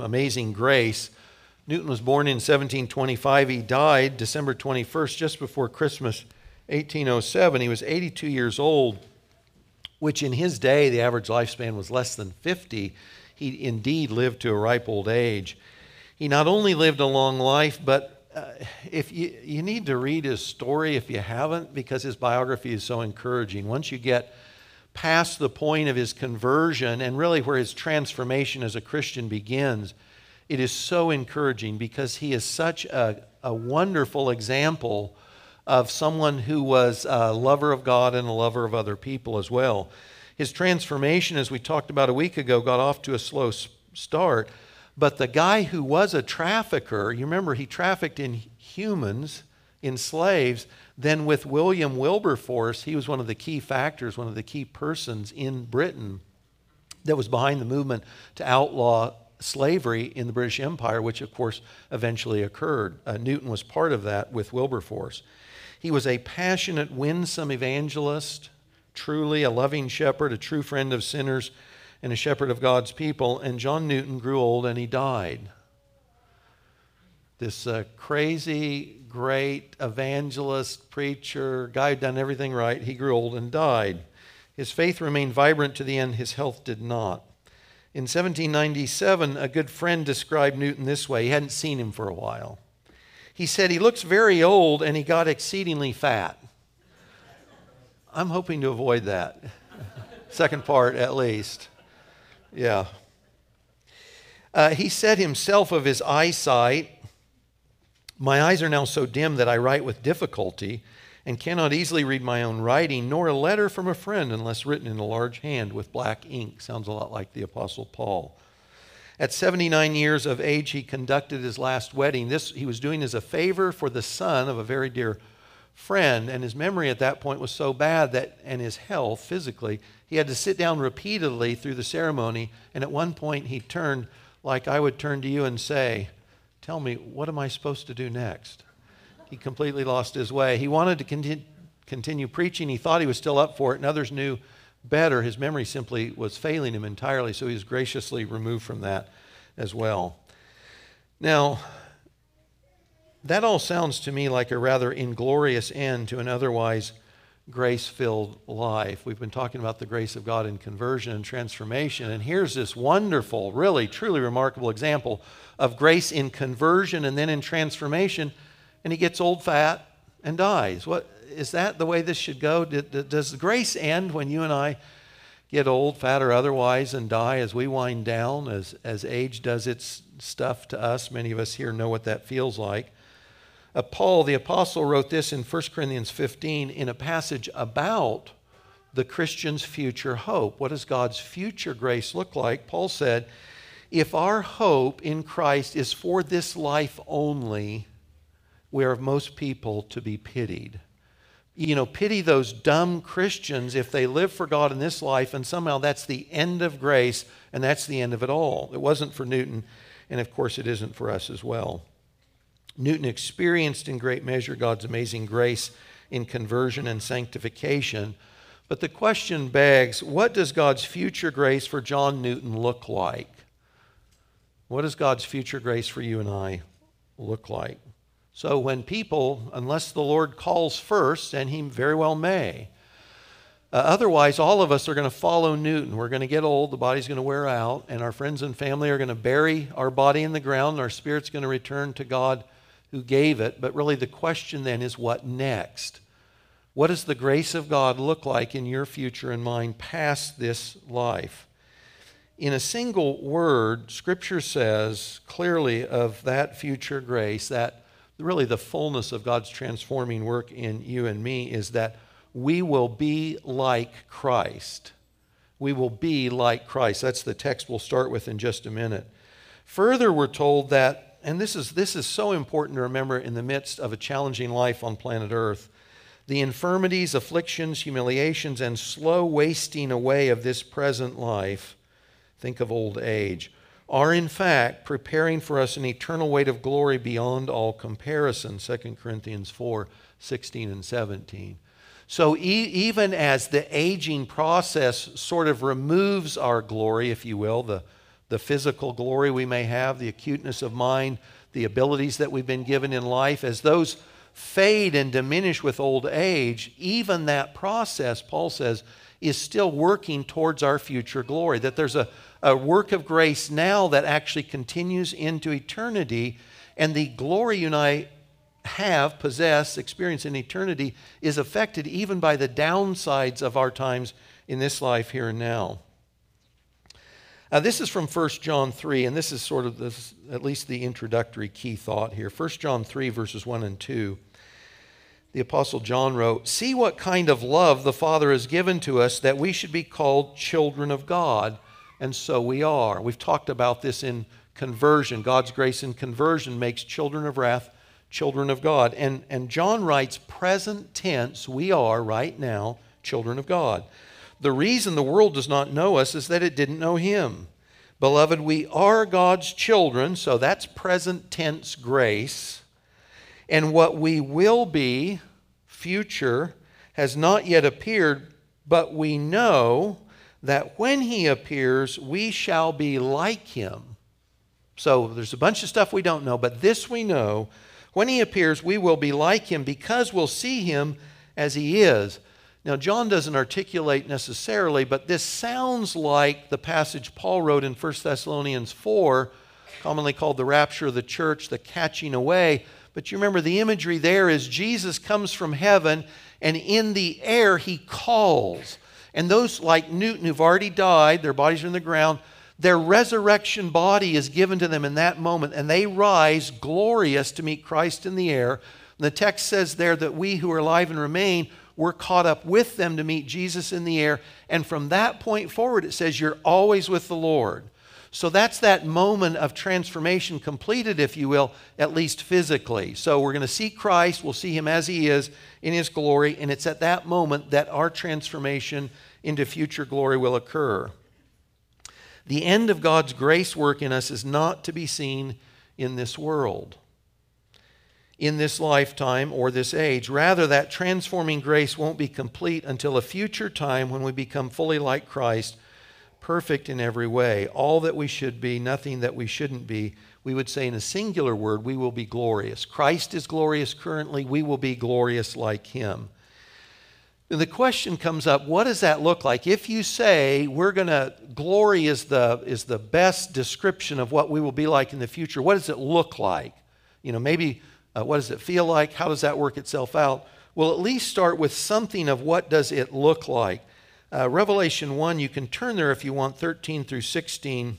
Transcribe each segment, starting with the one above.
Amazing Grace. Newton was born in 1725. He died December 21st, just before Christmas 1807. He was 82 years old, which in his day, the average lifespan was less than 50. He indeed lived to a ripe old age. He not only lived a long life, but uh, if you, you need to read his story if you haven't, because his biography is so encouraging. Once you get past the point of his conversion and really where his transformation as a Christian begins, it is so encouraging because he is such a, a wonderful example of someone who was a lover of God and a lover of other people as well. His transformation, as we talked about a week ago, got off to a slow start. But the guy who was a trafficker, you remember he trafficked in humans, in slaves, then, with William Wilberforce, he was one of the key factors, one of the key persons in Britain that was behind the movement to outlaw slavery in the British Empire, which, of course, eventually occurred. Uh, Newton was part of that with Wilberforce. He was a passionate, winsome evangelist, truly a loving shepherd, a true friend of sinners, and a shepherd of God's people. And John Newton grew old and he died. This uh, crazy, great evangelist, preacher, guy who'd done everything right, he grew old and died. His faith remained vibrant to the end, his health did not. In 1797, a good friend described Newton this way. He hadn't seen him for a while. He said, He looks very old and he got exceedingly fat. I'm hoping to avoid that. Second part, at least. Yeah. Uh, he said himself of his eyesight, my eyes are now so dim that I write with difficulty and cannot easily read my own writing, nor a letter from a friend unless written in a large hand with black ink. Sounds a lot like the Apostle Paul. At 79 years of age, he conducted his last wedding. This he was doing as a favor for the son of a very dear friend, and his memory at that point was so bad that, and his health physically, he had to sit down repeatedly through the ceremony. And at one point, he turned like I would turn to you and say, Tell me, what am I supposed to do next? He completely lost his way. He wanted to continue, continue preaching. He thought he was still up for it, and others knew better. His memory simply was failing him entirely, so he was graciously removed from that as well. Now, that all sounds to me like a rather inglorious end to an otherwise grace filled life. We've been talking about the grace of God in conversion and transformation, and here's this wonderful, really, truly remarkable example of grace in conversion and then in transformation, and he gets old, fat, and dies. What is that the way this should go? Does grace end when you and I get old, fat, or otherwise, and die as we wind down, as, as age does its stuff to us? Many of us here know what that feels like. Uh, Paul, the apostle, wrote this in 1 Corinthians 15 in a passage about the Christian's future hope. What does God's future grace look like? Paul said, If our hope in Christ is for this life only, we are of most people to be pitied. You know, pity those dumb Christians if they live for God in this life and somehow that's the end of grace and that's the end of it all. It wasn't for Newton, and of course it isn't for us as well. Newton experienced in great measure God's amazing grace in conversion and sanctification. But the question begs what does God's future grace for John Newton look like? What does God's future grace for you and I look like? So, when people, unless the Lord calls first, and He very well may, uh, otherwise, all of us are going to follow Newton. We're going to get old, the body's going to wear out, and our friends and family are going to bury our body in the ground, and our spirit's going to return to God who gave it. But really, the question then is what next? What does the grace of God look like in your future and mine past this life? In a single word, Scripture says clearly of that future grace, that really the fullness of God's transforming work in you and me is that we will be like Christ. We will be like Christ. That's the text we'll start with in just a minute. Further, we're told that and this is, this is so important to remember in the midst of a challenging life on planet Earth. The infirmities, afflictions, humiliations, and slow wasting away of this present life, think of old age, are in fact preparing for us an eternal weight of glory beyond all comparison. 2 Corinthians 4 16 and 17. So, e- even as the aging process sort of removes our glory, if you will, the the physical glory we may have, the acuteness of mind, the abilities that we've been given in life, as those fade and diminish with old age, even that process, Paul says, is still working towards our future glory. That there's a, a work of grace now that actually continues into eternity, and the glory you and I have, possess, experience in eternity is affected even by the downsides of our times in this life here and now. Uh, this is from 1 John 3, and this is sort of this, at least the introductory key thought here. 1 John 3, verses 1 and 2. The Apostle John wrote, See what kind of love the Father has given to us that we should be called children of God, and so we are. We've talked about this in conversion. God's grace in conversion makes children of wrath children of God. And, and John writes, present tense, we are right now children of God. The reason the world does not know us is that it didn't know him. Beloved, we are God's children, so that's present tense grace. And what we will be, future, has not yet appeared, but we know that when he appears, we shall be like him. So there's a bunch of stuff we don't know, but this we know when he appears, we will be like him because we'll see him as he is. Now, John doesn't articulate necessarily, but this sounds like the passage Paul wrote in 1 Thessalonians 4, commonly called the rapture of the church, the catching away. But you remember the imagery there is Jesus comes from heaven, and in the air he calls. And those like Newton who've already died, their bodies are in the ground, their resurrection body is given to them in that moment, and they rise glorious to meet Christ in the air. And the text says there that we who are alive and remain were caught up with them to meet Jesus in the air. And from that point forward, it says you're always with the Lord. So that's that moment of transformation completed, if you will, at least physically. So we're going to see Christ, we'll see him as he is in his glory, and it's at that moment that our transformation into future glory will occur. The end of God's grace work in us is not to be seen in this world, in this lifetime, or this age. Rather, that transforming grace won't be complete until a future time when we become fully like Christ, perfect in every way. All that we should be, nothing that we shouldn't be. We would say in a singular word, we will be glorious. Christ is glorious currently, we will be glorious like him. And the question comes up what does that look like? If you say we're going to, glory is the, is the best description of what we will be like in the future, what does it look like? You know, maybe uh, what does it feel like? How does that work itself out? Well, at least start with something of what does it look like. Uh, Revelation 1, you can turn there if you want, 13 through 16.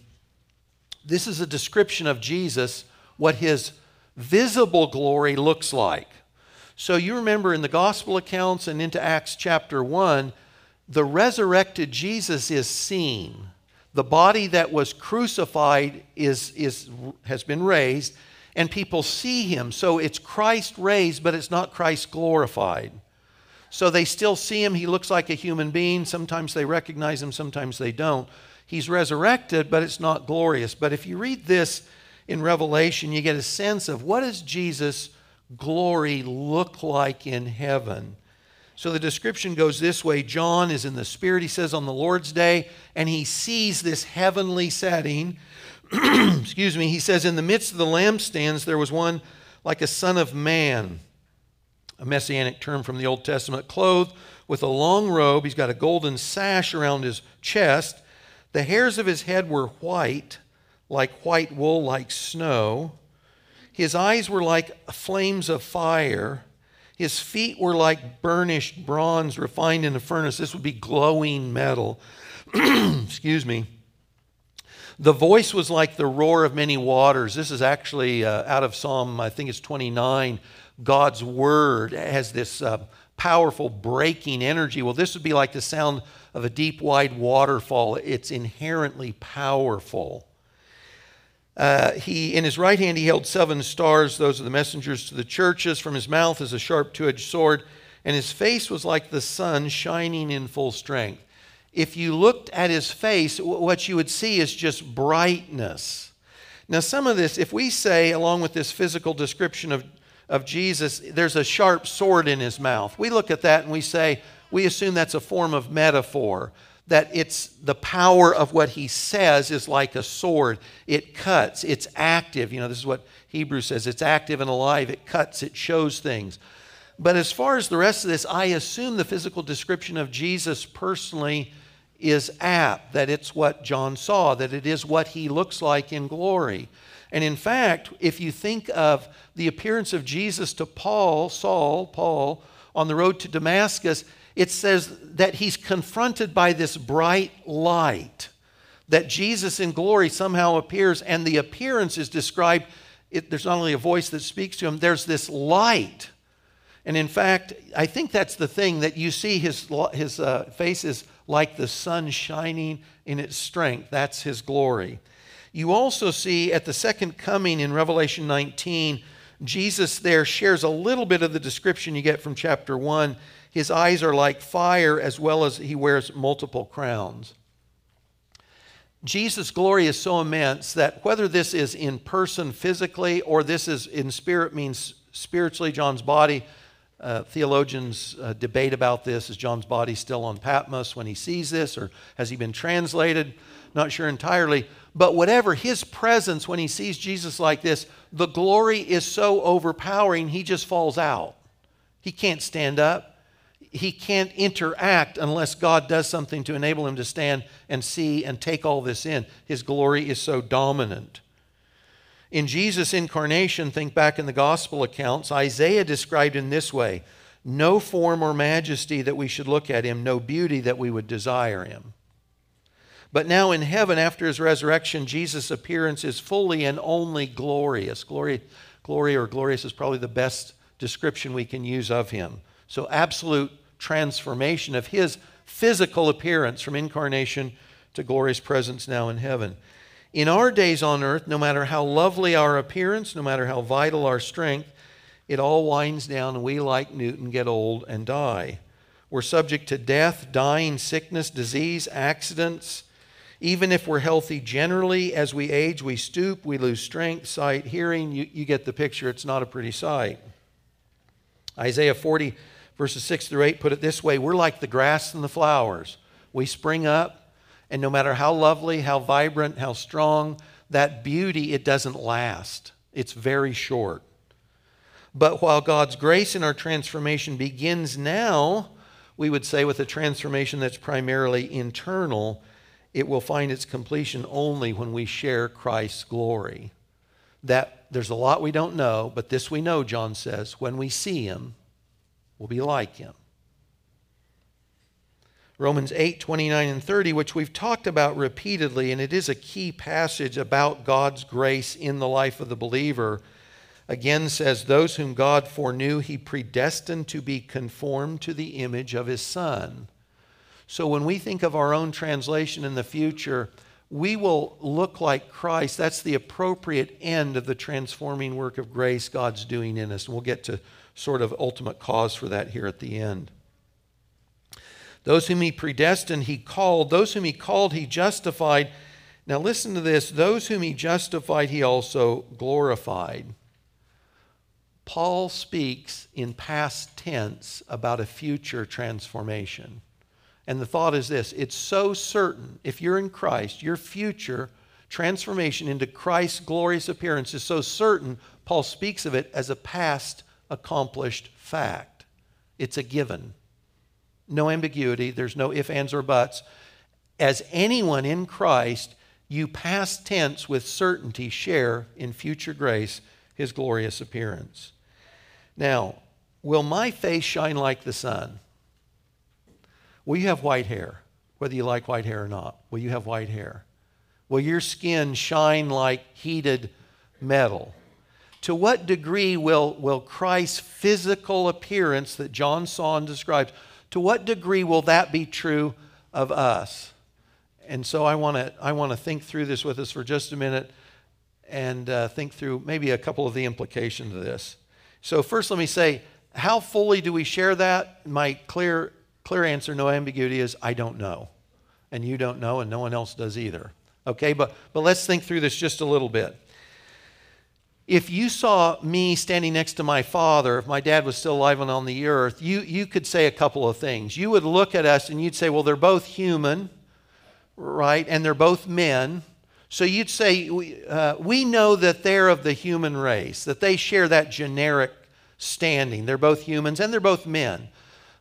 This is a description of Jesus, what his visible glory looks like. So you remember in the gospel accounts and into Acts chapter 1, the resurrected Jesus is seen. The body that was crucified is, is, has been raised, and people see him. So it's Christ raised, but it's not Christ glorified. So they still see him. He looks like a human being. Sometimes they recognize him, sometimes they don't. He's resurrected, but it's not glorious. But if you read this in Revelation, you get a sense of what is Jesus glory look like in heaven? So the description goes this way John is in the Spirit, he says, on the Lord's day, and he sees this heavenly setting. Excuse me. He says, In the midst of the lampstands, there was one like a son of man, a messianic term from the Old Testament, clothed with a long robe. He's got a golden sash around his chest. The hairs of his head were white, like white wool, like snow. His eyes were like flames of fire. His feet were like burnished bronze refined in a furnace. This would be glowing metal. Excuse me. The voice was like the roar of many waters. This is actually uh, out of Psalm, I think it's 29. God's word has this uh, powerful breaking energy. Well, this would be like the sound of a deep, wide waterfall. It's inherently powerful. Uh, he, in his right hand, he held seven stars. Those are the messengers to the churches. From his mouth is a sharp two edged sword, and his face was like the sun shining in full strength. If you looked at his face, what you would see is just brightness. Now, some of this, if we say, along with this physical description of, of Jesus, there's a sharp sword in his mouth, we look at that and we say, we assume that's a form of metaphor that it's the power of what he says is like a sword. It cuts, it's active. You know, this is what Hebrews says it's active and alive, it cuts, it shows things. But as far as the rest of this, I assume the physical description of Jesus personally is apt, that it's what John saw, that it is what he looks like in glory. And in fact, if you think of the appearance of Jesus to Paul, Saul, Paul, on the road to Damascus, it says that he's confronted by this bright light, that Jesus in glory somehow appears, and the appearance is described. It, there's not only a voice that speaks to him, there's this light. And in fact, I think that's the thing that you see his, his uh, face is like the sun shining in its strength. That's his glory. You also see at the second coming in Revelation 19, Jesus there shares a little bit of the description you get from chapter 1. His eyes are like fire, as well as he wears multiple crowns. Jesus' glory is so immense that whether this is in person physically or this is in spirit means spiritually, John's body, uh, theologians uh, debate about this. Is John's body still on Patmos when he sees this, or has he been translated? Not sure entirely. But whatever, his presence when he sees Jesus like this, the glory is so overpowering, he just falls out. He can't stand up. He can't interact unless God does something to enable him to stand and see and take all this in. His glory is so dominant. In Jesus' incarnation, think back in the gospel accounts, Isaiah described in this way no form or majesty that we should look at him, no beauty that we would desire him. But now in heaven, after his resurrection, Jesus' appearance is fully and only glorious. Glory, glory or glorious is probably the best description we can use of him. So, absolute transformation of his physical appearance from incarnation to glorious presence now in heaven. In our days on earth, no matter how lovely our appearance, no matter how vital our strength, it all winds down and we, like Newton, get old and die. We're subject to death, dying, sickness, disease, accidents, even if we're healthy generally, as we age, we stoop, we lose strength, sight, hearing. You, you get the picture. It's not a pretty sight. Isaiah 40, verses 6 through 8 put it this way We're like the grass and the flowers. We spring up, and no matter how lovely, how vibrant, how strong, that beauty, it doesn't last. It's very short. But while God's grace in our transformation begins now, we would say with a transformation that's primarily internal, it will find its completion only when we share Christ's glory. That there's a lot we don't know, but this we know, John says, when we see him, we'll be like him. Romans 8, 29 and 30, which we've talked about repeatedly, and it is a key passage about God's grace in the life of the believer, again says, Those whom God foreknew, he predestined to be conformed to the image of his Son so when we think of our own translation in the future, we will look like Christ. That's the appropriate end of the transforming work of grace God's doing in us. And we'll get to sort of ultimate cause for that here at the end. Those whom he predestined, he called. Those whom he called, he justified. Now listen to this. Those whom he justified, he also glorified. Paul speaks in past tense about a future transformation. And the thought is this it's so certain, if you're in Christ, your future transformation into Christ's glorious appearance is so certain, Paul speaks of it as a past accomplished fact. It's a given. No ambiguity, there's no if, ands, or buts. As anyone in Christ, you past tense with certainty share in future grace his glorious appearance. Now, will my face shine like the sun? Will you have white hair, whether you like white hair or not? Will you have white hair? Will your skin shine like heated metal? To what degree will, will Christ's physical appearance that John saw and described, to what degree will that be true of us? And so I want to I want to think through this with us for just a minute and uh, think through maybe a couple of the implications of this. So first, let me say, how fully do we share that? My clear Clear answer, no ambiguity is I don't know. And you don't know, and no one else does either. Okay, but, but let's think through this just a little bit. If you saw me standing next to my father, if my dad was still alive and on the earth, you, you could say a couple of things. You would look at us and you'd say, well, they're both human, right? And they're both men. So you'd say, uh, we know that they're of the human race, that they share that generic standing. They're both humans and they're both men.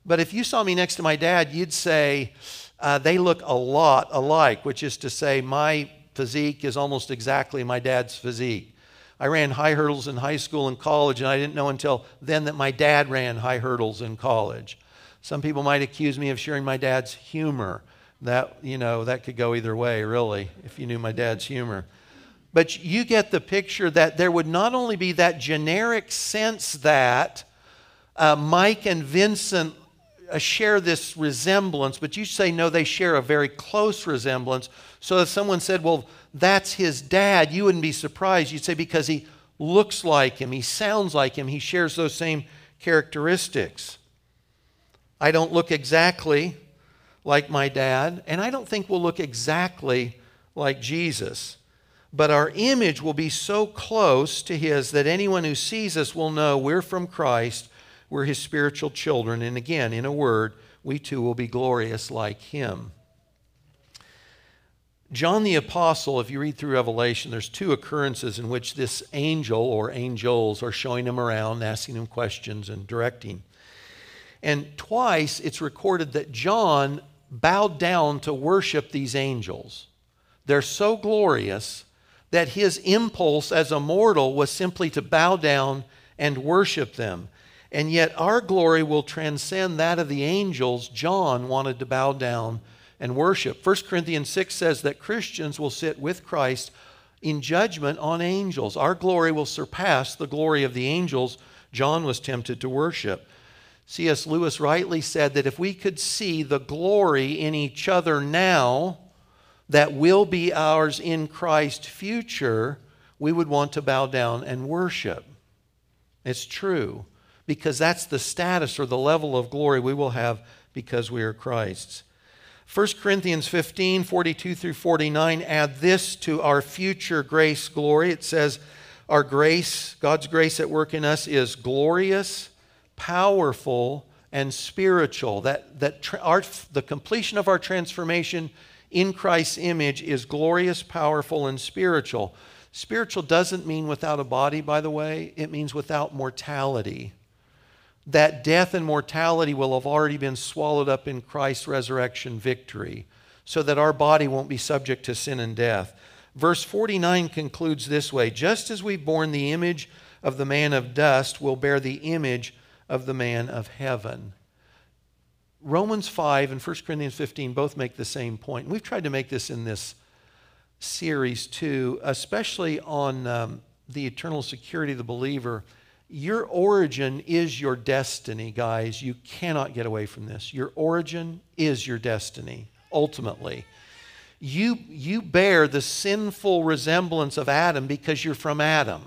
But if you saw me next to my dad, you'd say, uh, they look a lot alike, which is to say, my physique is almost exactly my dad's physique. I ran high hurdles in high school and college, and I didn't know until then that my dad ran high hurdles in college. Some people might accuse me of sharing my dad's humor. That, you know, that could go either way, really, if you knew my dad's humor. But you get the picture that there would not only be that generic sense that uh, Mike and Vincent uh, share this resemblance, but you say no, they share a very close resemblance. So if someone said, well, that's his dad, you wouldn't be surprised. You'd say, because he looks like him, he sounds like him, he shares those same characteristics. I don't look exactly like my dad, and I don't think we'll look exactly like Jesus. But our image will be so close to his that anyone who sees us will know we're from Christ, we're his spiritual children, and again, in a word, we too will be glorious like him. John the Apostle, if you read through Revelation, there's two occurrences in which this angel or angels are showing him around, asking him questions, and directing. And twice it's recorded that John bowed down to worship these angels. They're so glorious that his impulse as a mortal was simply to bow down and worship them. And yet our glory will transcend that of the angels. John wanted to bow down and worship. 1 Corinthians 6 says that Christians will sit with Christ in judgment on angels. Our glory will surpass the glory of the angels John was tempted to worship. C.S. Lewis rightly said that if we could see the glory in each other now that will be ours in Christ future, we would want to bow down and worship. It's true because that's the status or the level of glory we will have because we are Christ's. 1 Corinthians 15, 42 through 49 add this to our future grace glory. It says, Our grace, God's grace at work in us, is glorious, powerful, and spiritual. That, that tra- our, the completion of our transformation in Christ's image is glorious, powerful, and spiritual. Spiritual doesn't mean without a body, by the way, it means without mortality that death and mortality will have already been swallowed up in Christ's resurrection victory, so that our body won't be subject to sin and death. Verse 49 concludes this way Just as we've borne the image of the man of dust, we'll bear the image of the man of heaven. Romans 5 and 1 Corinthians 15 both make the same point. We've tried to make this in this series too, especially on um, the eternal security of the believer your origin is your destiny, guys. You cannot get away from this. Your origin is your destiny, ultimately. You, you bear the sinful resemblance of Adam because you're from Adam.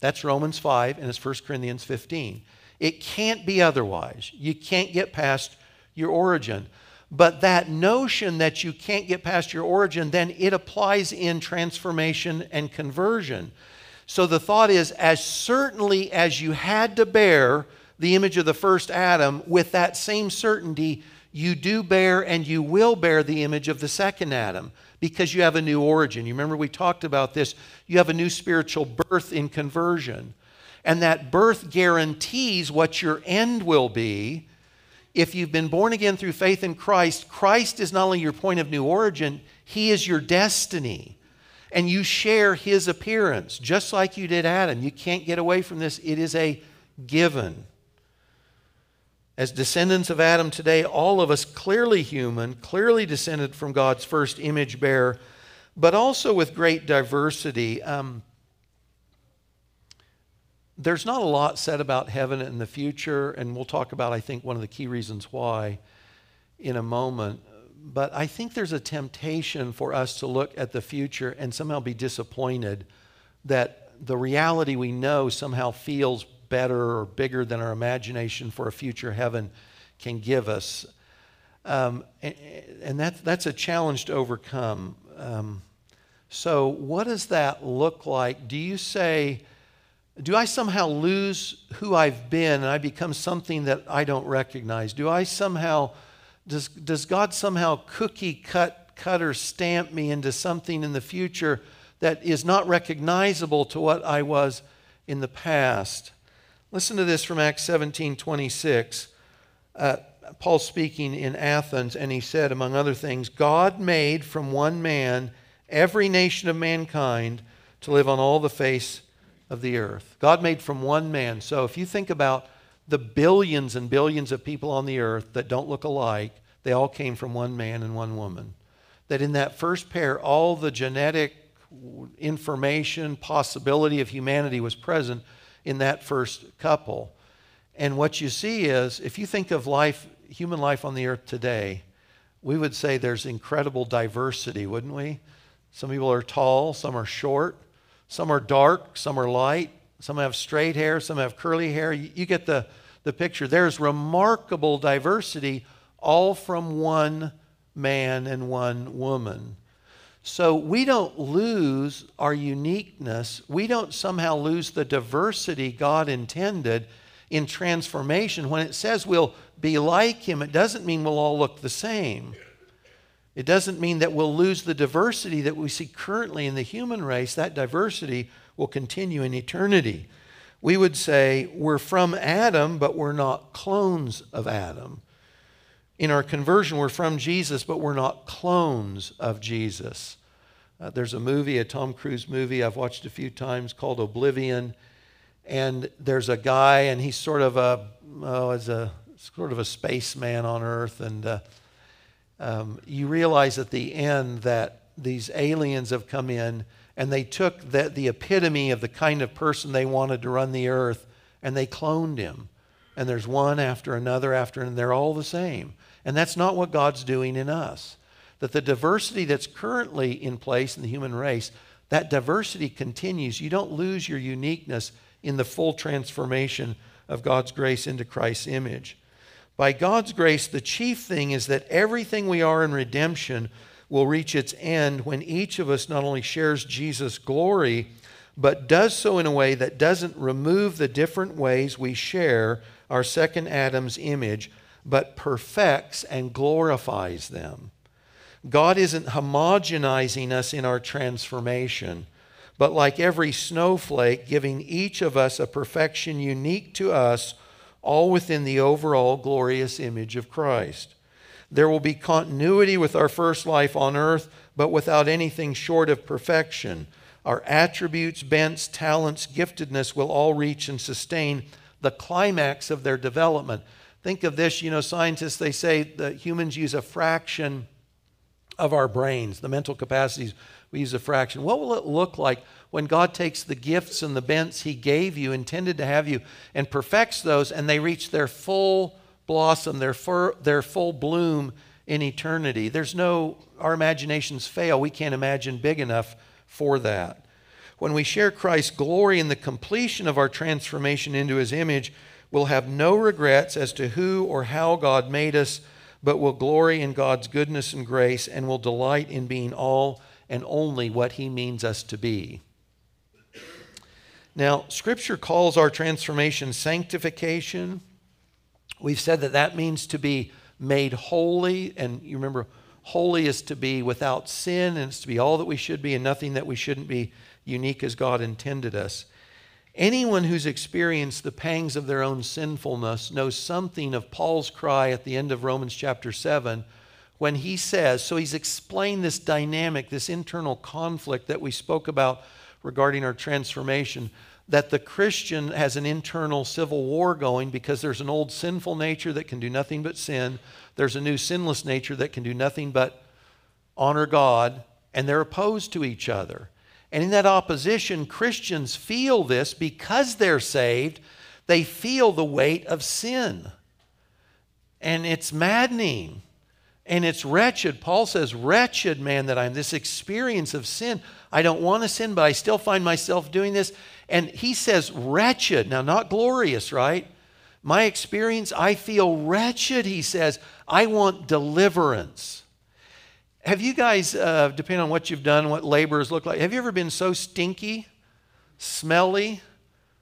That's Romans 5 and it's 1 Corinthians 15. It can't be otherwise. You can't get past your origin. But that notion that you can't get past your origin, then it applies in transformation and conversion. So the thought is as certainly as you had to bear the image of the first Adam, with that same certainty, you do bear and you will bear the image of the second Adam because you have a new origin. You remember we talked about this. You have a new spiritual birth in conversion. And that birth guarantees what your end will be. If you've been born again through faith in Christ, Christ is not only your point of new origin, He is your destiny and you share his appearance, just like you did Adam. You can't get away from this. It is a given. As descendants of Adam today, all of us clearly human, clearly descended from God's first image bearer, but also with great diversity. Um, there's not a lot said about heaven in the future, and we'll talk about, I think, one of the key reasons why in a moment but I think there's a temptation for us to look at the future and somehow be disappointed that the reality we know somehow feels better or bigger than our imagination for a future heaven can give us. Um, and, and that, that's a challenge to overcome. Um, so, what does that look like? Do you say, Do I somehow lose who I've been and I become something that I don't recognize? Do I somehow, does, does God somehow cookie cut, cut or stamp me into something in the future that is not recognizable to what I was in the past? Listen to this from Acts 17 26. Uh, Paul speaking in Athens, and he said, among other things, God made from one man every nation of mankind to live on all the face of the earth. God made from one man. So if you think about the billions and billions of people on the earth that don't look alike, they all came from one man and one woman. That in that first pair, all the genetic information, possibility of humanity was present in that first couple. And what you see is, if you think of life, human life on the earth today, we would say there's incredible diversity, wouldn't we? Some people are tall, some are short, some are dark, some are light, some have straight hair, some have curly hair. You, you get the, the picture. There's remarkable diversity, all from one man and one woman. So we don't lose our uniqueness. We don't somehow lose the diversity God intended in transformation. When it says we'll be like Him, it doesn't mean we'll all look the same. It doesn't mean that we'll lose the diversity that we see currently in the human race. That diversity will continue in eternity. We would say we're from Adam, but we're not clones of Adam. In our conversion, we're from Jesus, but we're not clones of Jesus. Uh, there's a movie, a Tom Cruise movie I've watched a few times called Oblivion. And there's a guy, and he's sort of a, oh, as a sort of a spaceman on Earth. And uh, um, you realize at the end that these aliens have come in and they took the, the epitome of the kind of person they wanted to run the earth and they cloned him. And there's one after another after, and they're all the same. And that's not what God's doing in us. That the diversity that's currently in place in the human race, that diversity continues. You don't lose your uniqueness in the full transformation of God's grace into Christ's image. By God's grace, the chief thing is that everything we are in redemption will reach its end when each of us not only shares Jesus' glory, but does so in a way that doesn't remove the different ways we share our second Adam's image, but perfects and glorifies them. God isn't homogenizing us in our transformation, but like every snowflake, giving each of us a perfection unique to us all within the overall glorious image of Christ. There will be continuity with our first life on earth, but without anything short of perfection. Our attributes, bents, talents, giftedness will all reach and sustain the climax of their development. Think of this, you know, scientists, they say that humans use a fraction of our brains, the mental capacities, we use a fraction. What will it look like when God takes the gifts and the bents He gave you, intended to have you, and perfects those, and they reach their full blossom, their, fur, their full bloom in eternity. There's no, our imaginations fail. We can't imagine big enough for that. When we share Christ's glory in the completion of our transformation into His image, we'll have no regrets as to who or how God made us, but will glory in God's goodness and grace and will delight in being all and only what He means us to be. Now, Scripture calls our transformation sanctification. We've said that that means to be made holy. And you remember, holy is to be without sin, and it's to be all that we should be and nothing that we shouldn't be, unique as God intended us. Anyone who's experienced the pangs of their own sinfulness knows something of Paul's cry at the end of Romans chapter 7 when he says, so he's explained this dynamic, this internal conflict that we spoke about regarding our transformation that the Christian has an internal civil war going because there's an old sinful nature that can do nothing but sin. There's a new sinless nature that can do nothing but honor God, and they're opposed to each other. And in that opposition, Christians feel this because they're saved, they feel the weight of sin. And it's maddening and it's wretched. Paul says, Wretched man that I'm, this experience of sin. I don't want to sin, but I still find myself doing this. And he says, Wretched. Now, not glorious, right? My experience, I feel wretched, he says. I want deliverance. Have you guys, uh, depending on what you've done, what laborers look like, have you ever been so stinky, smelly,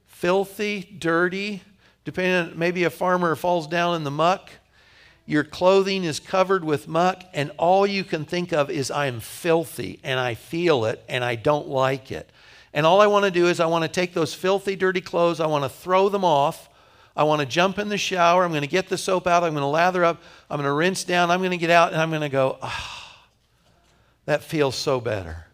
filthy, dirty, depending on maybe a farmer falls down in the muck. Your clothing is covered with muck, and all you can think of is, I am filthy, and I feel it, and I don't like it. And all I want to do is, I want to take those filthy, dirty clothes, I want to throw them off. I want to jump in the shower. I'm going to get the soap out. I'm going to lather up. I'm going to rinse down. I'm going to get out, and I'm going to go, ah, that feels so better.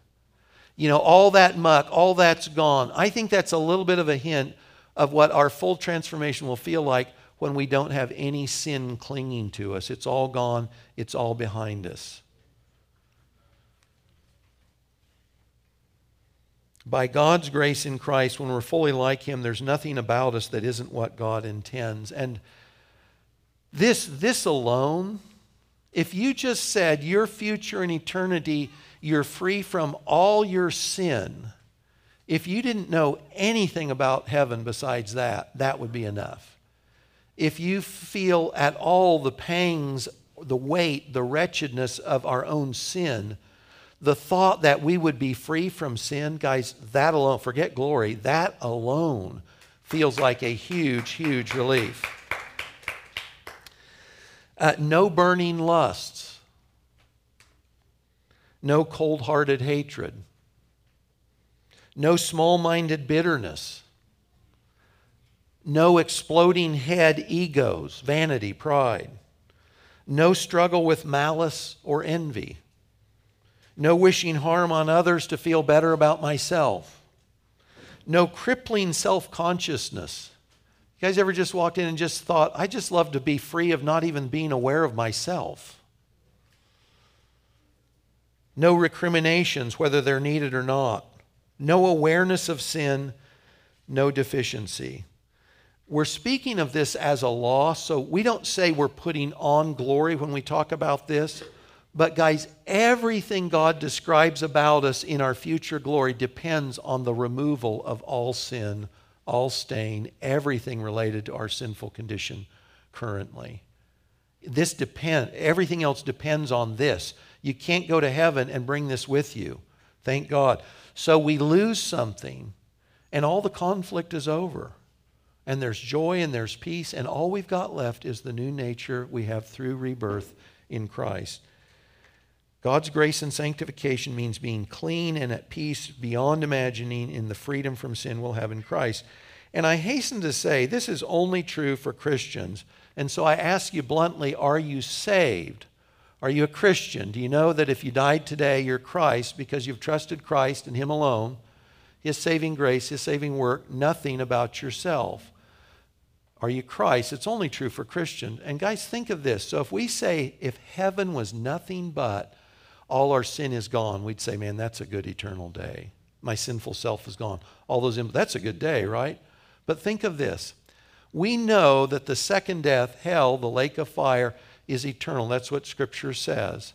You know, all that muck, all that's gone. I think that's a little bit of a hint of what our full transformation will feel like when we don't have any sin clinging to us. It's all gone, it's all behind us. By God's grace in Christ, when we're fully like Him, there's nothing about us that isn't what God intends. And this, this alone, if you just said your future in eternity, you're free from all your sin, if you didn't know anything about heaven besides that, that would be enough. If you feel at all the pangs, the weight, the wretchedness of our own sin, the thought that we would be free from sin, guys, that alone, forget glory, that alone feels like a huge, huge relief. Uh, no burning lusts, no cold hearted hatred, no small minded bitterness, no exploding head egos, vanity, pride, no struggle with malice or envy no wishing harm on others to feel better about myself, no crippling self consciousness. You guys ever just walked in and just thought, I just love to be free of not even being aware of myself? No recriminations, whether they're needed or not. No awareness of sin, no deficiency. We're speaking of this as a law, so we don't say we're putting on glory when we talk about this. But, guys, everything God describes about us in our future glory depends on the removal of all sin, all stain, everything related to our sinful condition currently. This depend everything else depends on this. You can't go to heaven and bring this with you. Thank God. So we lose something and all the conflict is over. And there's joy and there's peace and all we've got left is the new nature we have through rebirth in Christ. God's grace and sanctification means being clean and at peace beyond imagining in the freedom from sin we'll have in Christ. And I hasten to say this is only true for Christians. And so I ask you bluntly are you saved? Are you a Christian? Do you know that if you died today, you're Christ because you've trusted Christ and Him alone, His saving grace, His saving work, nothing about yourself? Are you Christ? It's only true for Christians. And guys, think of this. So if we say, if heaven was nothing but all our sin is gone, we'd say, man, that's a good eternal day. My sinful self is gone. All those, that's a good day, right? But think of this. We know that the second death, hell, the lake of fire, is eternal. That's what Scripture says.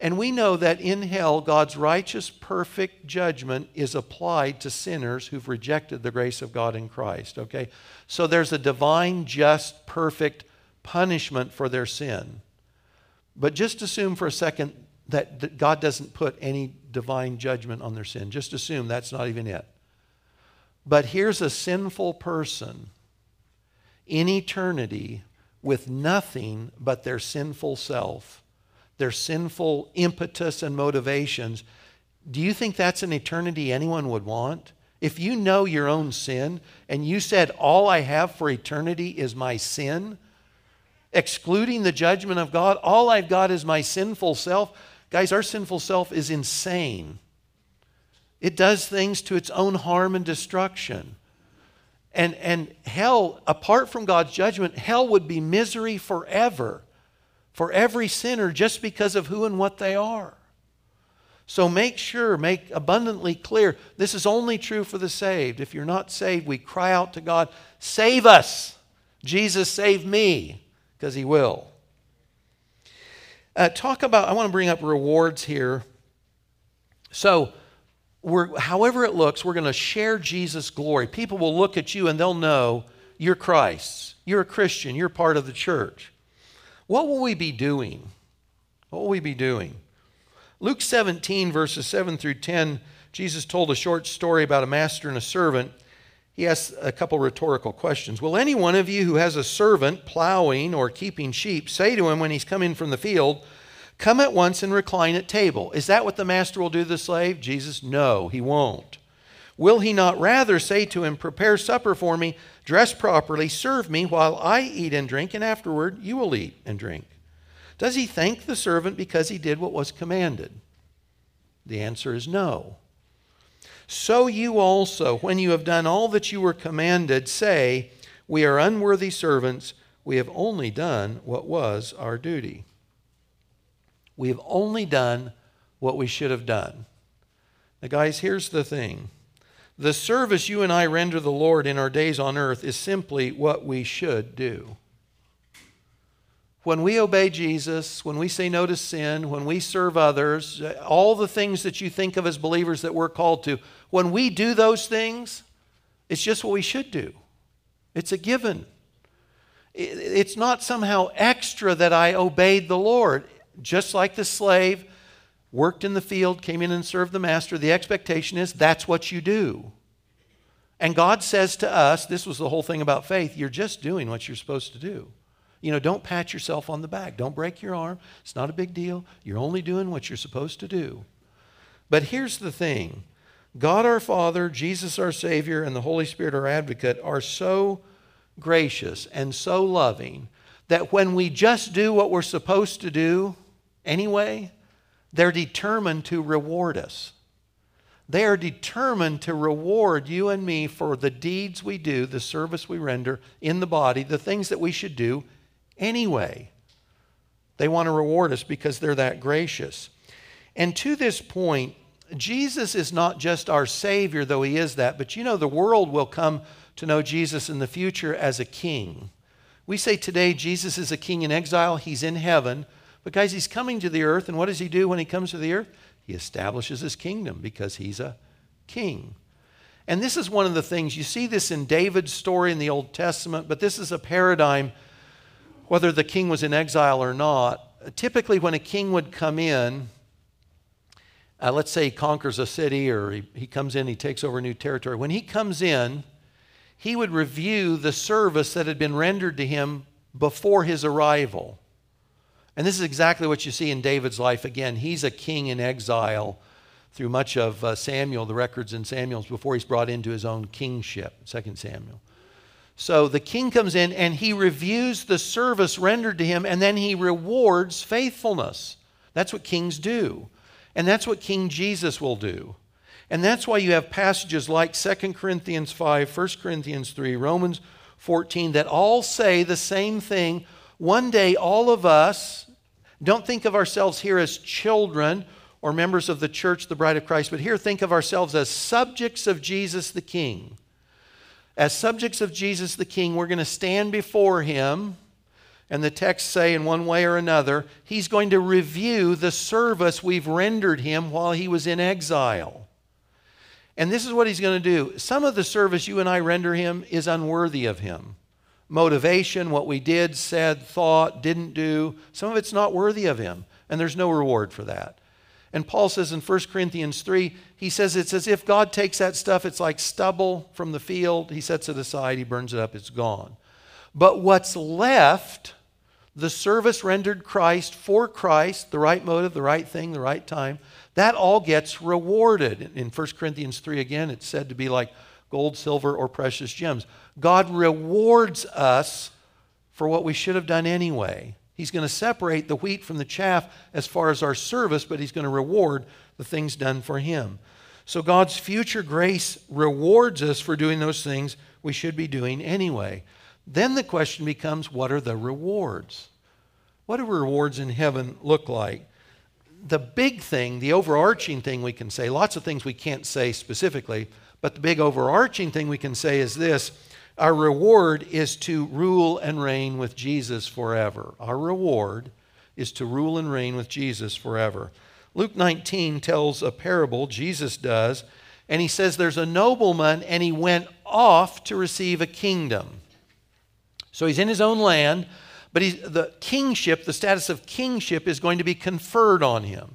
And we know that in hell, God's righteous, perfect judgment is applied to sinners who've rejected the grace of God in Christ. Okay? So there's a divine, just, perfect punishment for their sin. But just assume for a second that God doesn't put any divine judgment on their sin. Just assume that's not even it. But here's a sinful person in eternity with nothing but their sinful self, their sinful impetus and motivations. Do you think that's an eternity anyone would want? If you know your own sin and you said, All I have for eternity is my sin, excluding the judgment of God, all I've got is my sinful self, Guys, our sinful self is insane. It does things to its own harm and destruction. And, and hell, apart from God's judgment, hell would be misery forever for every sinner just because of who and what they are. So make sure, make abundantly clear this is only true for the saved. If you're not saved, we cry out to God, Save us! Jesus, save me, because He will. Uh, talk about, I want to bring up rewards here. So, we're, however it looks, we're going to share Jesus' glory. People will look at you and they'll know you're Christ's. You're a Christian. You're part of the church. What will we be doing? What will we be doing? Luke 17, verses 7 through 10, Jesus told a short story about a master and a servant. he asks a couple rhetorical questions. Will any one of you who has a servant plowing or keeping sheep say to him when he's coming from the field, Come at once and recline at table? Is that what the master will do to the slave? Jesus, no, he won't. Will he not rather say to him, Prepare supper for me, dress properly, serve me while I eat and drink, and afterward you will eat and drink? Does he thank the servant because he did what was commanded? The answer is no. So you also, when you have done all that you were commanded, say, We are unworthy servants. We have only done what was our duty. We have only done what we should have done. Now, guys, here's the thing the service you and I render the Lord in our days on earth is simply what we should do. When we obey Jesus, when we say no to sin, when we serve others, all the things that you think of as believers that we're called to, when we do those things, it's just what we should do. It's a given. It's not somehow extra that I obeyed the Lord. Just like the slave worked in the field, came in and served the master, the expectation is that's what you do. And God says to us, this was the whole thing about faith, you're just doing what you're supposed to do. You know, don't pat yourself on the back. Don't break your arm. It's not a big deal. You're only doing what you're supposed to do. But here's the thing God our Father, Jesus our Savior, and the Holy Spirit our advocate are so gracious and so loving that when we just do what we're supposed to do anyway, they're determined to reward us. They are determined to reward you and me for the deeds we do, the service we render in the body, the things that we should do anyway. They want to reward us because they're that gracious. And to this point, Jesus is not just our Savior, though He is that, but you know, the world will come to know Jesus in the future as a king. We say today Jesus is a king in exile, He's in heaven. Guys, He's coming to the earth, and what does He do when He comes to the earth? He establishes His kingdom because He's a king. And this is one of the things, you see this in David's story in the Old Testament, but this is a paradigm, whether the king was in exile or not. Typically, when a king would come in, uh, let's say he conquers a city or he, he comes in, he takes over new territory. When he comes in, he would review the service that had been rendered to him before his arrival. And this is exactly what you see in David's life. Again, he's a king in exile through much of uh, Samuel, the records in Samuel's, before he's brought into his own kingship, 2 Samuel. So the king comes in and he reviews the service rendered to him and then he rewards faithfulness. That's what kings do. And that's what King Jesus will do. And that's why you have passages like 2 Corinthians 5, 1 Corinthians 3, Romans 14 that all say the same thing. One day, all of us don't think of ourselves here as children or members of the church, the bride of Christ, but here think of ourselves as subjects of Jesus the King. As subjects of Jesus the King, we're going to stand before him and the texts say in one way or another, he's going to review the service we've rendered him while he was in exile. And this is what he's going to do. Some of the service you and I render him is unworthy of him. Motivation, what we did, said, thought, didn't do, some of it's not worthy of him, and there's no reward for that. And Paul says in 1 Corinthians 3, he says it's as if God takes that stuff, it's like stubble from the field, he sets it aside, he burns it up, it's gone. But what's left, the service rendered Christ for Christ, the right motive, the right thing, the right time, that all gets rewarded. In 1 Corinthians 3, again, it's said to be like gold, silver, or precious gems. God rewards us for what we should have done anyway. He's going to separate the wheat from the chaff as far as our service, but He's going to reward the things done for Him. So God's future grace rewards us for doing those things we should be doing anyway. Then the question becomes what are the rewards? What do rewards in heaven look like? The big thing, the overarching thing we can say, lots of things we can't say specifically, but the big overarching thing we can say is this our reward is to rule and reign with Jesus forever. Our reward is to rule and reign with Jesus forever. Luke 19 tells a parable, Jesus does, and he says there's a nobleman and he went off to receive a kingdom. So he's in his own land, but the kingship, the status of kingship, is going to be conferred on him.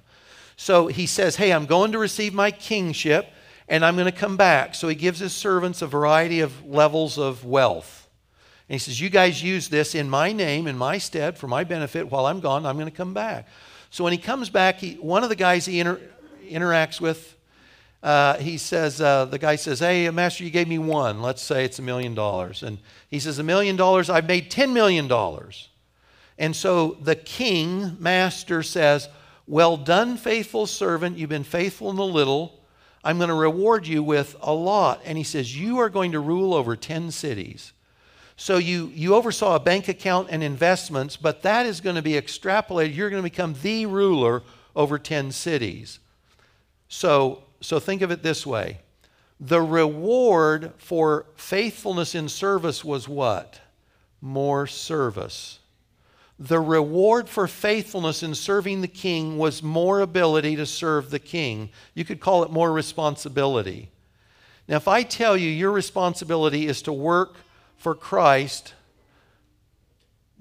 So he says, Hey, I'm going to receive my kingship. And I'm going to come back. So he gives his servants a variety of levels of wealth. And he says, You guys use this in my name, in my stead, for my benefit. While I'm gone, I'm going to come back. So when he comes back, he, one of the guys he inter- interacts with, uh, he says, uh, the guy says, Hey, Master, you gave me one. Let's say it's a million dollars. And he says, A million dollars, I've made $10 million. And so the king, master, says, Well done, faithful servant. You've been faithful in the little. I'm going to reward you with a lot. And he says, You are going to rule over 10 cities. So you, you oversaw a bank account and investments, but that is going to be extrapolated. You're going to become the ruler over 10 cities. So so think of it this way the reward for faithfulness in service was what? More service. The reward for faithfulness in serving the king was more ability to serve the king. You could call it more responsibility. Now, if I tell you your responsibility is to work for Christ,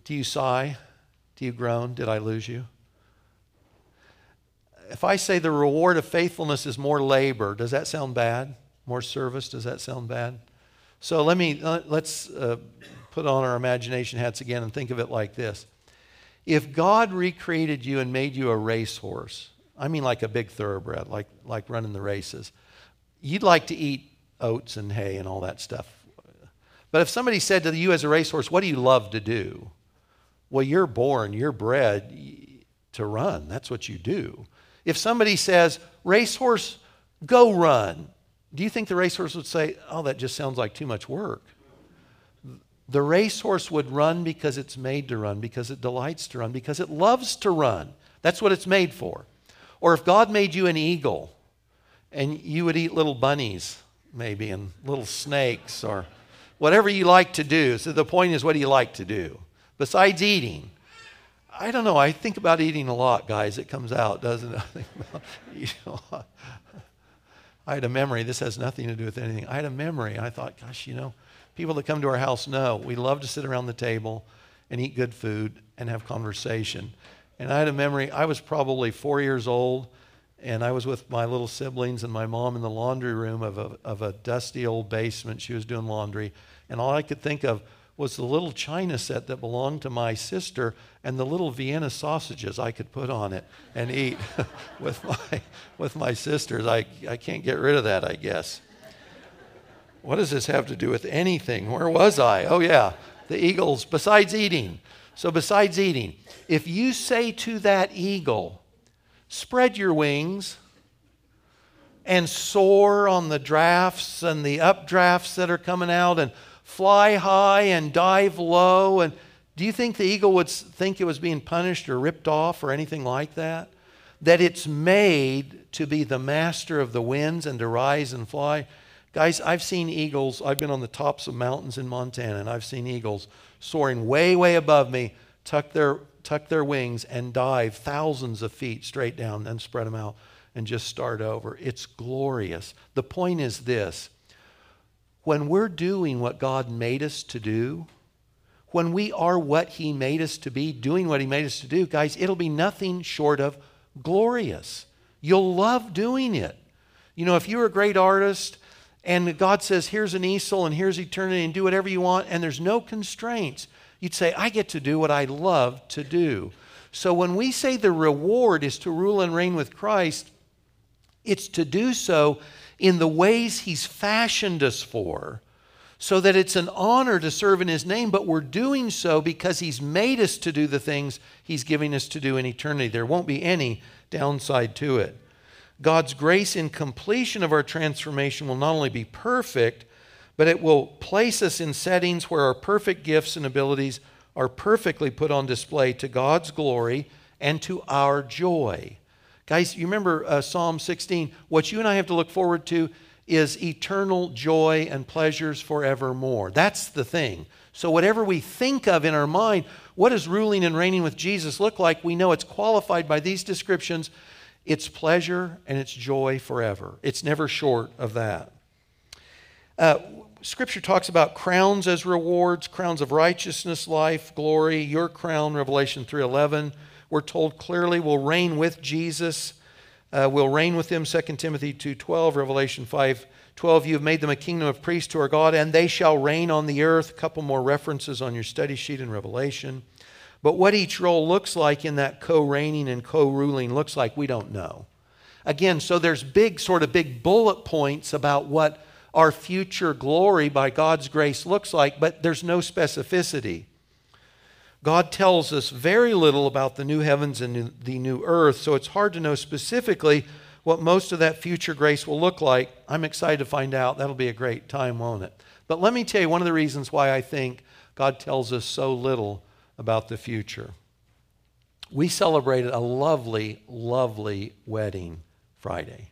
do you sigh? Do you groan? Did I lose you? if I say the reward of faithfulness is more labor, does that sound bad? More service, does that sound bad? So let me, let's uh, put on our imagination hats again and think of it like this. If God recreated you and made you a racehorse, I mean like a big thoroughbred, like, like running the races, you'd like to eat oats and hay and all that stuff. But if somebody said to you as a racehorse, What do you love to do? Well, you're born, you're bred to run. That's what you do. If somebody says, racehorse, go run, do you think the racehorse would say, oh, that just sounds like too much work? The racehorse would run because it's made to run, because it delights to run, because it loves to run. That's what it's made for. Or if God made you an eagle and you would eat little bunnies, maybe, and little snakes, or whatever you like to do. So the point is, what do you like to do? Besides eating, I don't know. I think about eating a lot, guys. It comes out, doesn't it? I, had a memory. This has nothing to do with anything. I had a memory. I thought, gosh, you know, people that come to our house know we love to sit around the table and eat good food and have conversation. And I had a memory. I was probably four years old, and I was with my little siblings and my mom in the laundry room of a, of a dusty old basement. She was doing laundry. And all I could think of was the little china set that belonged to my sister and the little Vienna sausages I could put on it and eat with, my, with my sisters. I, I can't get rid of that, I guess. What does this have to do with anything? Where was I? Oh, yeah, the eagles, besides eating. So, besides eating, if you say to that eagle, spread your wings and soar on the drafts and the updrafts that are coming out and fly high and dive low. And do you think the eagle would think it was being punished or ripped off or anything like that? That it's made to be the master of the winds and to rise and fly. Guys, I've seen eagles. I've been on the tops of mountains in Montana, and I've seen eagles soaring way, way above me, tuck their, tuck their wings, and dive thousands of feet straight down, and spread them out, and just start over. It's glorious. The point is this when we're doing what God made us to do, when we are what He made us to be, doing what He made us to do, guys, it'll be nothing short of glorious. You'll love doing it. You know, if you're a great artist and God says, here's an easel and here's eternity and do whatever you want, and there's no constraints, you'd say, I get to do what I love to do. So when we say the reward is to rule and reign with Christ, it's to do so in the ways He's fashioned us for, so that it's an honor to serve in His name, but we're doing so because He's made us to do the things He's giving us to do in eternity. There won't be any downside to it. God's grace in completion of our transformation will not only be perfect, but it will place us in settings where our perfect gifts and abilities are perfectly put on display to God's glory and to our joy. Guys, you remember uh, Psalm 16? What you and I have to look forward to is eternal joy and pleasures forevermore. That's the thing. So, whatever we think of in our mind, what does ruling and reigning with Jesus look like? We know it's qualified by these descriptions. It's pleasure and it's joy forever. It's never short of that. Uh, scripture talks about crowns as rewards, crowns of righteousness, life, glory, your crown, Revelation 3:11 we're told clearly, will reign with Jesus. uh, will reign with him 2 timothy 2.12 revelation 5.12 you have made them a kingdom of priests to our god and they shall reign on the earth a couple more references on your study sheet in revelation but what each role looks like in that co-reigning and co-ruling looks like we don't know again so there's big sort of big bullet points about what our future glory by god's grace looks like but there's no specificity God tells us very little about the new heavens and the new earth, so it's hard to know specifically what most of that future grace will look like. I'm excited to find out. That'll be a great time, won't it? But let me tell you one of the reasons why I think God tells us so little about the future. We celebrated a lovely, lovely wedding Friday.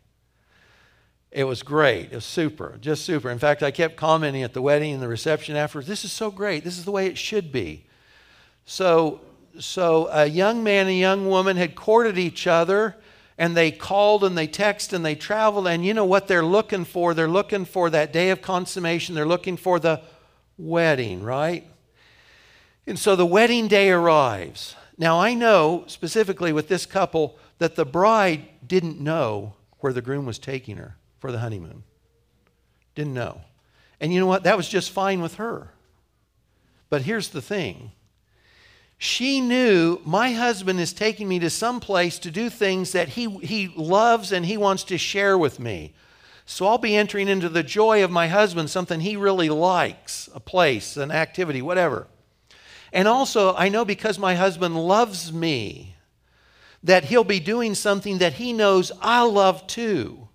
It was great. It was super, just super. In fact, I kept commenting at the wedding and the reception afterwards this is so great. This is the way it should be. So, so a young man and a young woman had courted each other and they called and they texted and they traveled and you know what they're looking for they're looking for that day of consummation they're looking for the wedding right and so the wedding day arrives. Now i know specifically with this couple that the bride didn't know where the groom was taking her for the honeymoon. Didn't know. And you know what? That was just fine with her. But here's the thing. She knew my husband is taking me to some place to do things that he, he loves and he wants to share with me. So I'll be entering into the joy of my husband, something he really likes, a place, an activity, whatever. And also, I know because my husband loves me, that he'll be doing something that he knows I love too.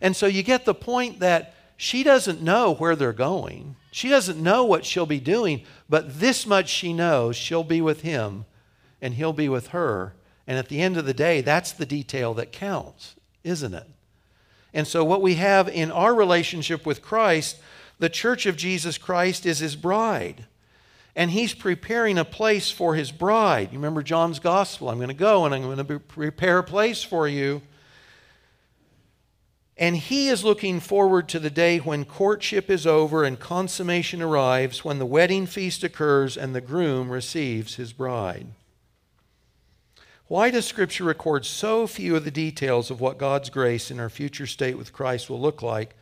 And so you get the point that she doesn't know where they're going. She doesn't know what she'll be doing, but this much she knows she'll be with him and he'll be with her. And at the end of the day, that's the detail that counts, isn't it? And so, what we have in our relationship with Christ, the church of Jesus Christ is his bride. And he's preparing a place for his bride. You remember John's gospel I'm going to go and I'm going to prepare a place for you. And he is looking forward to the day when courtship is over and consummation arrives, when the wedding feast occurs and the groom receives his bride. Why does Scripture record so few of the details of what God's grace in our future state with Christ will look like?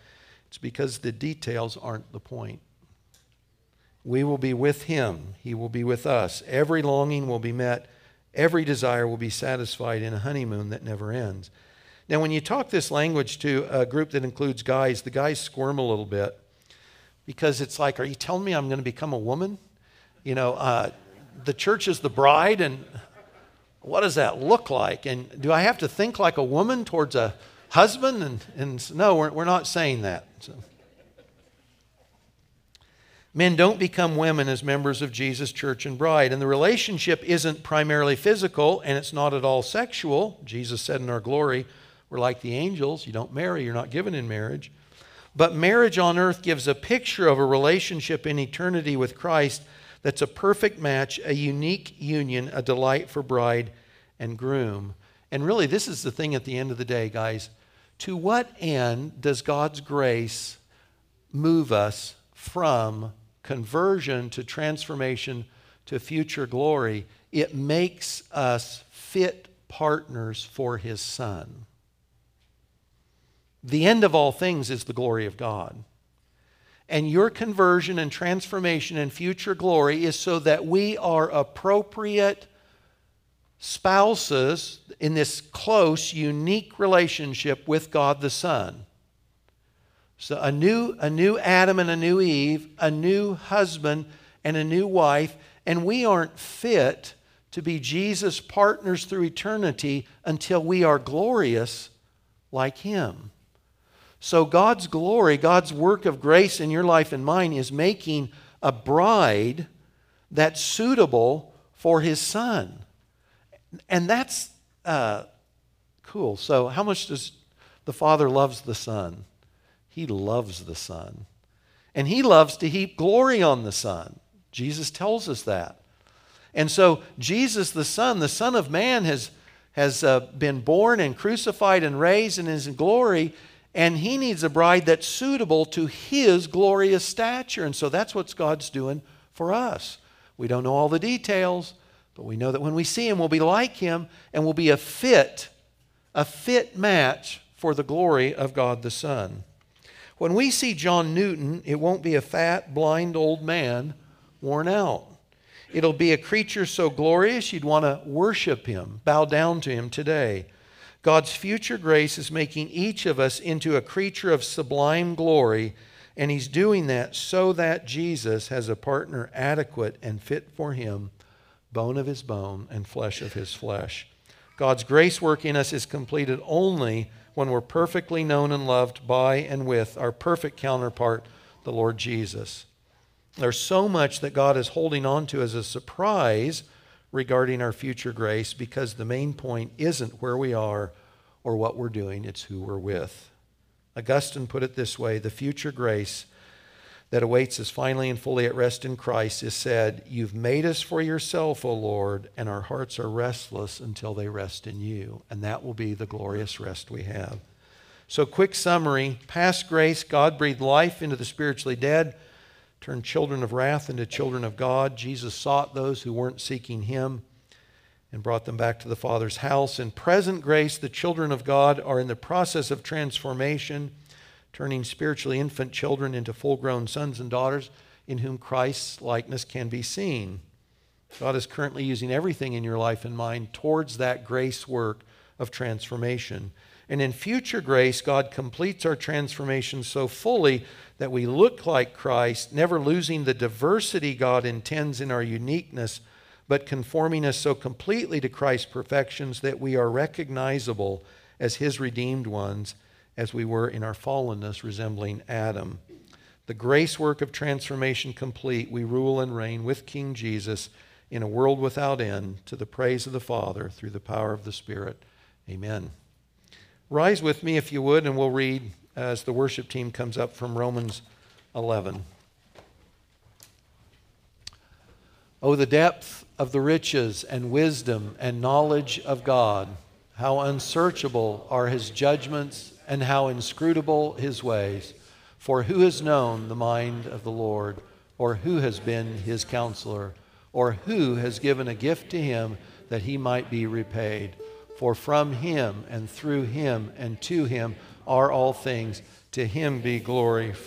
It's because the details aren't the point. We will be with Him, He will be with us. Every longing will be met, every desire will be satisfied in a honeymoon that never ends. Now, when you talk this language to a group that includes guys, the guys squirm a little bit because it's like, are you telling me I'm going to become a woman? You know, uh, the church is the bride, and what does that look like? And do I have to think like a woman towards a husband? And, and no, we're, we're not saying that. So. Men don't become women as members of Jesus' church and bride. And the relationship isn't primarily physical and it's not at all sexual. Jesus said in our glory, we're like the angels. You don't marry, you're not given in marriage. But marriage on earth gives a picture of a relationship in eternity with Christ that's a perfect match, a unique union, a delight for bride and groom. And really, this is the thing at the end of the day, guys. To what end does God's grace move us from conversion to transformation to future glory? It makes us fit partners for His Son. The end of all things is the glory of God. And your conversion and transformation and future glory is so that we are appropriate spouses in this close, unique relationship with God the Son. So a new, a new Adam and a new Eve, a new husband and a new wife, and we aren't fit to be Jesus' partners through eternity until we are glorious like Him. So, God's glory, God's work of grace in your life and mine is making a bride that's suitable for his son. And that's uh, cool. So, how much does the Father loves the Son? He loves the Son. And he loves to heap glory on the Son. Jesus tells us that. And so, Jesus, the Son, the Son of Man, has, has uh, been born and crucified and raised and is in glory and he needs a bride that's suitable to his glorious stature. And so that's what God's doing for us. We don't know all the details, but we know that when we see him, we'll be like him and we'll be a fit, a fit match for the glory of God the Son. When we see John Newton, it won't be a fat, blind old man worn out. It'll be a creature so glorious you'd want to worship him, bow down to him today. God's future grace is making each of us into a creature of sublime glory, and he's doing that so that Jesus has a partner adequate and fit for him, bone of his bone and flesh of his flesh. God's grace work in us is completed only when we're perfectly known and loved by and with our perfect counterpart, the Lord Jesus. There's so much that God is holding on to as a surprise regarding our future grace because the main point isn't where we are or what we're doing, it's who we're with. Augustine put it this way the future grace that awaits us finally and fully at rest in Christ is said, You've made us for yourself, O Lord, and our hearts are restless until they rest in you. And that will be the glorious rest we have. So, quick summary past grace, God breathed life into the spiritually dead, turned children of wrath into children of God. Jesus sought those who weren't seeking Him and brought them back to the Father's house. In present grace, the children of God are in the process of transformation turning spiritually infant children into full grown sons and daughters in whom Christ's likeness can be seen. God is currently using everything in your life and mind towards that grace work of transformation. And in future grace, God completes our transformation so fully that we look like Christ, never losing the diversity God intends in our uniqueness, but conforming us so completely to Christ's perfections that we are recognizable as His redeemed ones as we were in our fallenness, resembling Adam. The grace work of transformation complete, we rule and reign with King Jesus in a world without end to the praise of the Father through the power of the Spirit. Amen. Rise with me, if you would, and we'll read as the worship team comes up from Romans 11. Oh, the depth of the riches and wisdom and knowledge of God! How unsearchable are his judgments and how inscrutable his ways. For who has known the mind of the Lord, or who has been his counselor, or who has given a gift to him that he might be repaid? For from him and through him and to him are all things. To him be glory